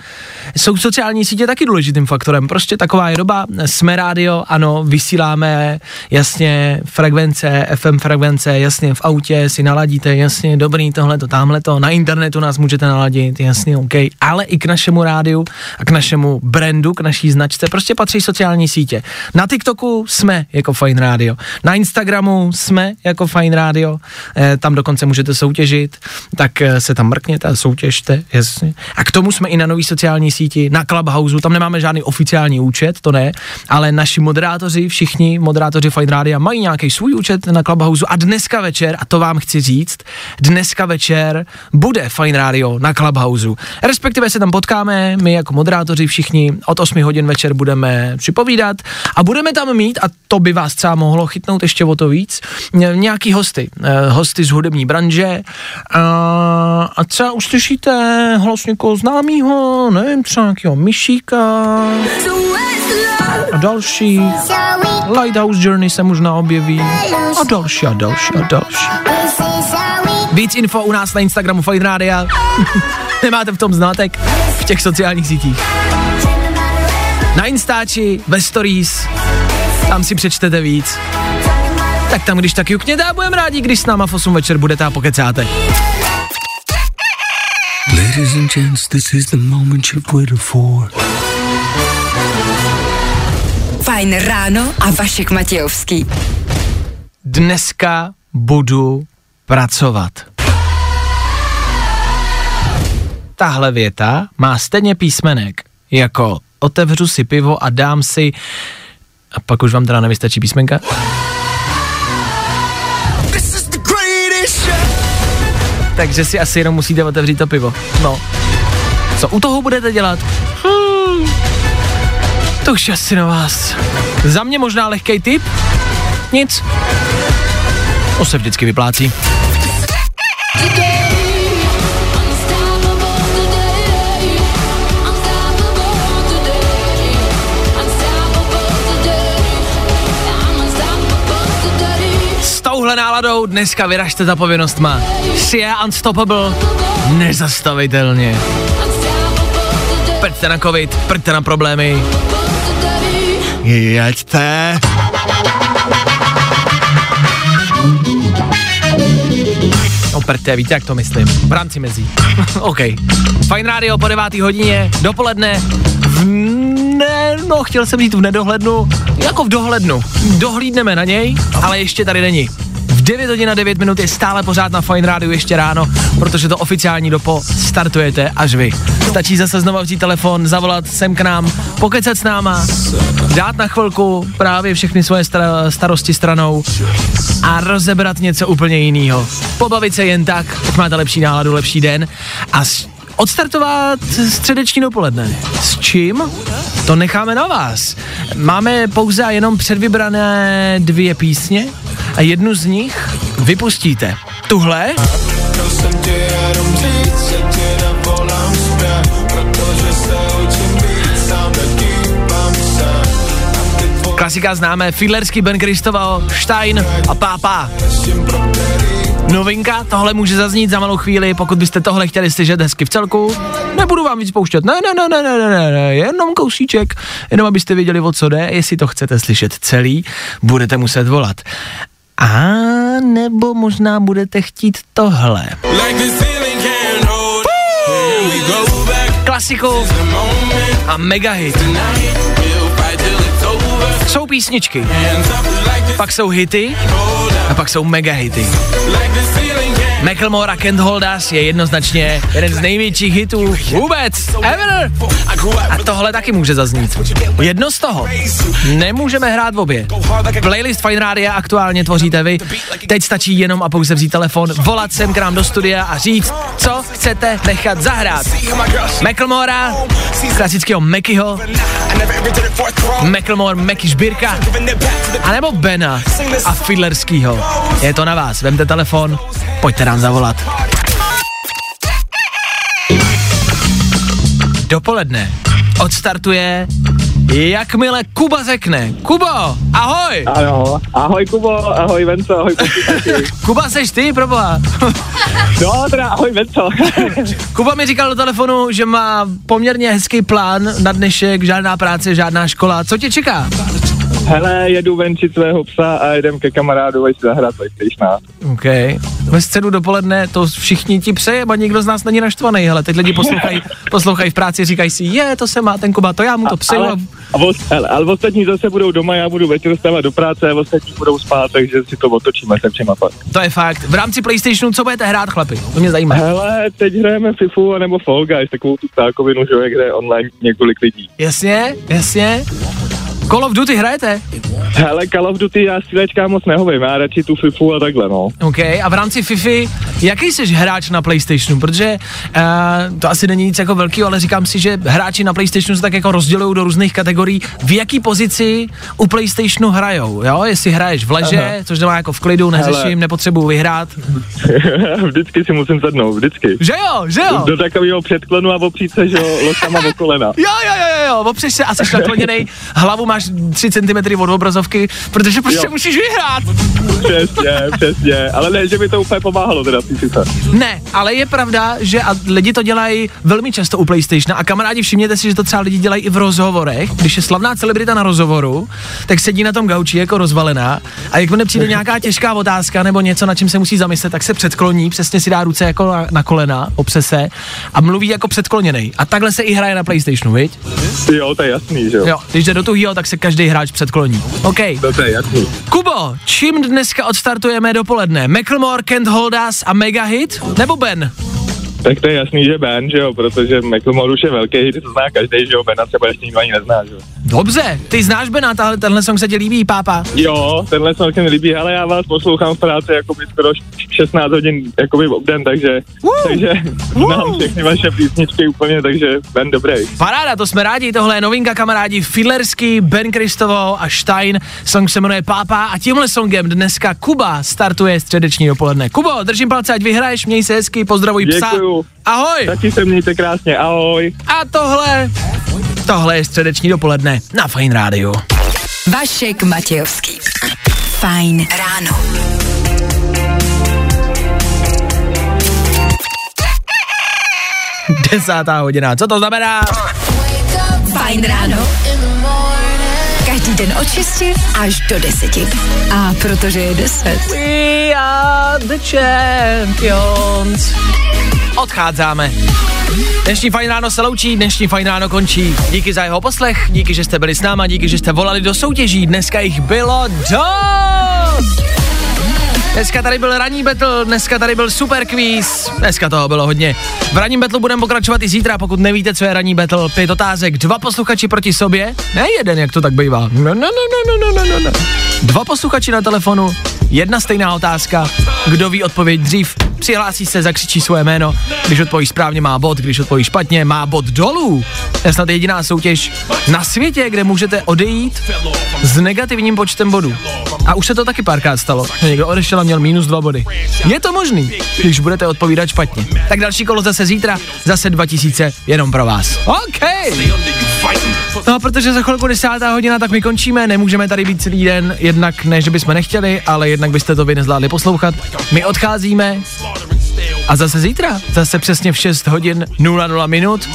jsou sociální sítě taky důležitým faktorem. Prostě taková je doba, jsme rádio, ano, vysíláme, jasně, frekvence, FM frekvence, jasně, v autě si naladíte, jasně, dobrý, tohle to, tamhle to, na internetu nás můžete naladit, jasně, OK, ale i k našemu rádiu a k našemu brandu, k naší značce, prostě patří sociální sítě. Na TikToku jsme jako Fine Radio, na Instagramu jsme jako Fine Radio, eh, tam dokonce můžete soutěžit, tak eh, se tam mrkněte a soutěžte, jasně. A k tomu jsme i na nový sociální síti, na Clubhouse, tam nemáme žádný oficiální účet, to ne, ale naši moderátoři, všichni moderátoři Fine Radio mají nějaký svůj účet na Clubhouse a dneska večer, a to vám chci říct, dneska večer bude Fine Radio na Clubhouse. Respektive se tam potkáme, my jako moderátoři všichni od 8 hodin večer budeme připovídat a budeme tam mít, a to by vás třeba mohlo chytnout ještě o to víc, ně- nějaký hosty, eh, hosty z hudební branže a, a třeba uslyšíte hlas někoho známýho, nevím, třeba nějakého Myšíka a další. Lighthouse Journey se možná objeví a další a další a další. Víc info u nás na Instagramu Fine Radio. Nemáte v tom znátek v těch sociálních sítích. Na Instači, ve Stories, tam si přečtete víc. Tak tam, když tak jukněte a budeme rádi, když s náma v 8 večer budete a pokecáte. Ladies and gents, this is the moment you've waited for. Fajn ráno a Vašek Matějovský. Dneska budu pracovat. Tahle věta má stejně písmenek jako otevřu si pivo a dám si a pak už vám teda nevystačí písmenka? Takže si asi jenom musíte otevřít to pivo. No. Co u toho budete dělat? Hmm. To už asi na vás. Za mě možná lehký tip? Nic. To se vždycky vyplácí. Touhle náladou dneska vyražte za povinnostma. Si je unstoppable, nezastavitelně. Prďte na covid, prďte na problémy. Jeďte. Oprte, víte, jak to myslím. V rámci mezí. OK. Fajn rádio po 9. hodině, dopoledne. V ne, no, chtěl jsem říct v nedohlednu, jako v dohlednu. Dohlídneme na něj, ale ještě tady není. V 9 hodin a 9 minut je stále pořád na Fine Rádiu ještě ráno, protože to oficiální dopo startujete až vy. Stačí zase znova vzít telefon, zavolat sem k nám, pokecat s náma, dát na chvilku právě všechny svoje starosti stranou a rozebrat něco úplně jiného. Pobavit se jen tak, ať máte lepší náladu, lepší den a s- odstartovat středeční dopoledne. S čím? To necháme na vás. Máme pouze a jenom předvybrané dvě písně a jednu z nich vypustíte. Tuhle Klasika známe, Fiedlerský Ben Kristoval, Stein a Pápa. Novinka, tohle může zaznít za malou chvíli, pokud byste tohle chtěli slyšet hezky v celku. Nebudu vám víc pouštět, ne, ne, ne, ne, ne, ne, ne, jenom kousíček, jenom abyste věděli, o co jde, jestli to chcete slyšet celý, budete muset volat. A nebo možná budete chtít tohle. Klasiku a mega hit. Jsou písničky, pak jsou hity a pak jsou mega hity. Macklemore a Kent Holdas je jednoznačně jeden z největších hitů vůbec ever. A tohle taky může zaznít. Jedno z toho. Nemůžeme hrát v obě. Playlist Fine Radio aktuálně tvoříte vy. Teď stačí jenom a pouze vzít telefon, volat sem k nám do studia a říct, co chcete nechat zahrát. Macklemora, klasického Mekyho, Macklemore, Meky Žbírka, anebo Bena a Fiddlerskýho. Je to na vás, vemte telefon, pojďte nám zavolat. Dopoledne odstartuje, jakmile Kuba řekne. Kubo, ahoj! Ano, ahoj Kubo, ahoj Venco, ahoj. Kuba, seš ty, proboha? No, teda ahoj Venco. Kuba mi říkal do telefonu, že má poměrně hezký plán na dnešek, žádná práce, žádná škola. Co tě čeká? Hele, jedu venčit svého psa a jedem ke kamarádovi si zahrát PlayStation. OK. Ve středu dopoledne to všichni ti přeje, a nikdo z nás není naštvaný, hele, teď lidi poslouchají, poslouchají v práci, říkají si, je, to se má ten Kuba, to já mu to přeju. Ale, a os, hele, ale ostatní zase budou doma, já budu večer stávat do práce a ostatní budou spát, takže si to otočíme se všema pak. To je fakt. V rámci PlayStationu, co budete hrát, chlapi? To mě zajímá. Hele, teď hrajeme FIFU nebo Fall Guys, takovou tu ptákovinu, že hraje online několik lidí. Jasně, jasně. Call of Duty hrajete? Hele, Call of Duty já střílečka moc nehovím, já radši tu FIFU a takhle, no. OK, a v rámci FIFA, jaký jsi hráč na PlayStationu? Protože uh, to asi není nic jako velký, ale říkám si, že hráči na PlayStationu se tak jako rozdělují do různých kategorií. V jaký pozici u PlayStationu hrajou, jo? Jestli hraješ v leže, Aha. což znamená jako v klidu, neřeším, Hele. nepotřebuju vyhrát. vždycky si musím sednout, vždycky. Že jo, že jo. Do takového předklonu a opřít se, že jo, lokama do kolena. jo, jo, jo, jo, opřeš se a jsi nakloněnej, hlavu máš 3 cm od obrazovky, protože prostě jo. musíš vyhrát. Přesně, přesně, ale ne, že by to úplně pomáhalo teda FIFA. Ne, ale je pravda, že a lidi to dělají velmi často u PlayStation a kamarádi všimněte si, že to třeba lidi dělají i v rozhovorech, když je slavná celebrita na rozhovoru, tak sedí na tom gauči jako rozvalená a jak mu přijde nějaká těžká otázka nebo něco, na čem se musí zamyslet, tak se předkloní, přesně si dá ruce jako na, na kolena, opře se a mluví jako předkloněný. A takhle se i hraje na PlayStationu, viď? Jo, to je jasný, že jo. Jo, když jde do tuhýho, tak se každý hráč předkloní. OK. Je jasný. Kubo, čím dneska odstartujeme dopoledne? Macklemore, Kent Holdas a Mega Hit? Nebo Ben? Tak to je jasný, že Ben, že jo, protože McLemore už je velký hit, to zná každý, že jo, Bena třeba ještě nikdo ani nezná, že jo. Dobře, ty znáš Bena, tahle, tenhle song se ti líbí, pápa? Jo, tenhle song se mi líbí, ale já vás poslouchám v práci jakoby skoro 16 hodin jakoby obden, takže, uh, takže uh. znám všechny vaše písničky úplně, takže Ben dobrý. Paráda, to jsme rádi, tohle je novinka kamarádi Filerský, Ben Kristovo a Stein, song se jmenuje Pápa a tímhle songem dneska Kuba startuje středeční dopoledne. Kubo, držím palce, ať vyhraješ, měj se hezky, pozdravuj psa. Děkuju. Ahoj. Taky se mějte krásně, ahoj. A tohle, tohle je středeční dopoledne na Fine Radio. Vašek Matějovský. Fajn ráno. Desátá hodina, co to znamená? Fajn ráno. Každý den od 6 až do 10. A protože je 10. We are the champions. Odcházíme. Dnešní fajn ráno se loučí, dnešní fajn ráno končí. Díky za jeho poslech, díky, že jste byli s náma, díky, že jste volali do soutěží. Dneska jich bylo dost. Dneska tady byl ranní battle, dneska tady byl super quiz, dneska toho bylo hodně. V ranním battle budeme pokračovat i zítra, pokud nevíte, co je ranní battle. Pět otázek, dva posluchači proti sobě, ne jeden, jak to tak bývá. No, no, no, no, no, no, no, no. Dva posluchači na telefonu, jedna stejná otázka, kdo ví odpověď dřív, přihlásí se, zakřičí svoje jméno, když odpoví správně má bod, když odpoví špatně má bod dolů. To je snad jediná soutěž na světě, kde můžete odejít s negativním počtem bodů. A už se to taky párkrát stalo, že někdo odešel a měl minus dva body. Je to možný, když budete odpovídat špatně. Tak další kolo zase zítra, zase 2000 jenom pro vás. OK. No a protože za chvilku desátá hodina, tak my končíme, nemůžeme tady být celý den, jednak ne, že bychom nechtěli, ale jednak byste to vy nezvládli poslouchat. My odcházíme a zase zítra, zase přesně v 6 hodin 00 minut,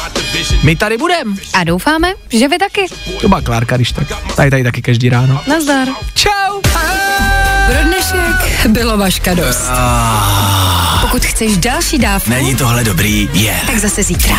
my tady budem. A doufáme, že vy taky. To má Klárka, když tak. Tady tady taky každý ráno. Nazdar. Čau. Pro dnešek bylo vaška dost. Pokud chceš další dávku, Není tohle dobrý? Je. tak zase zítra.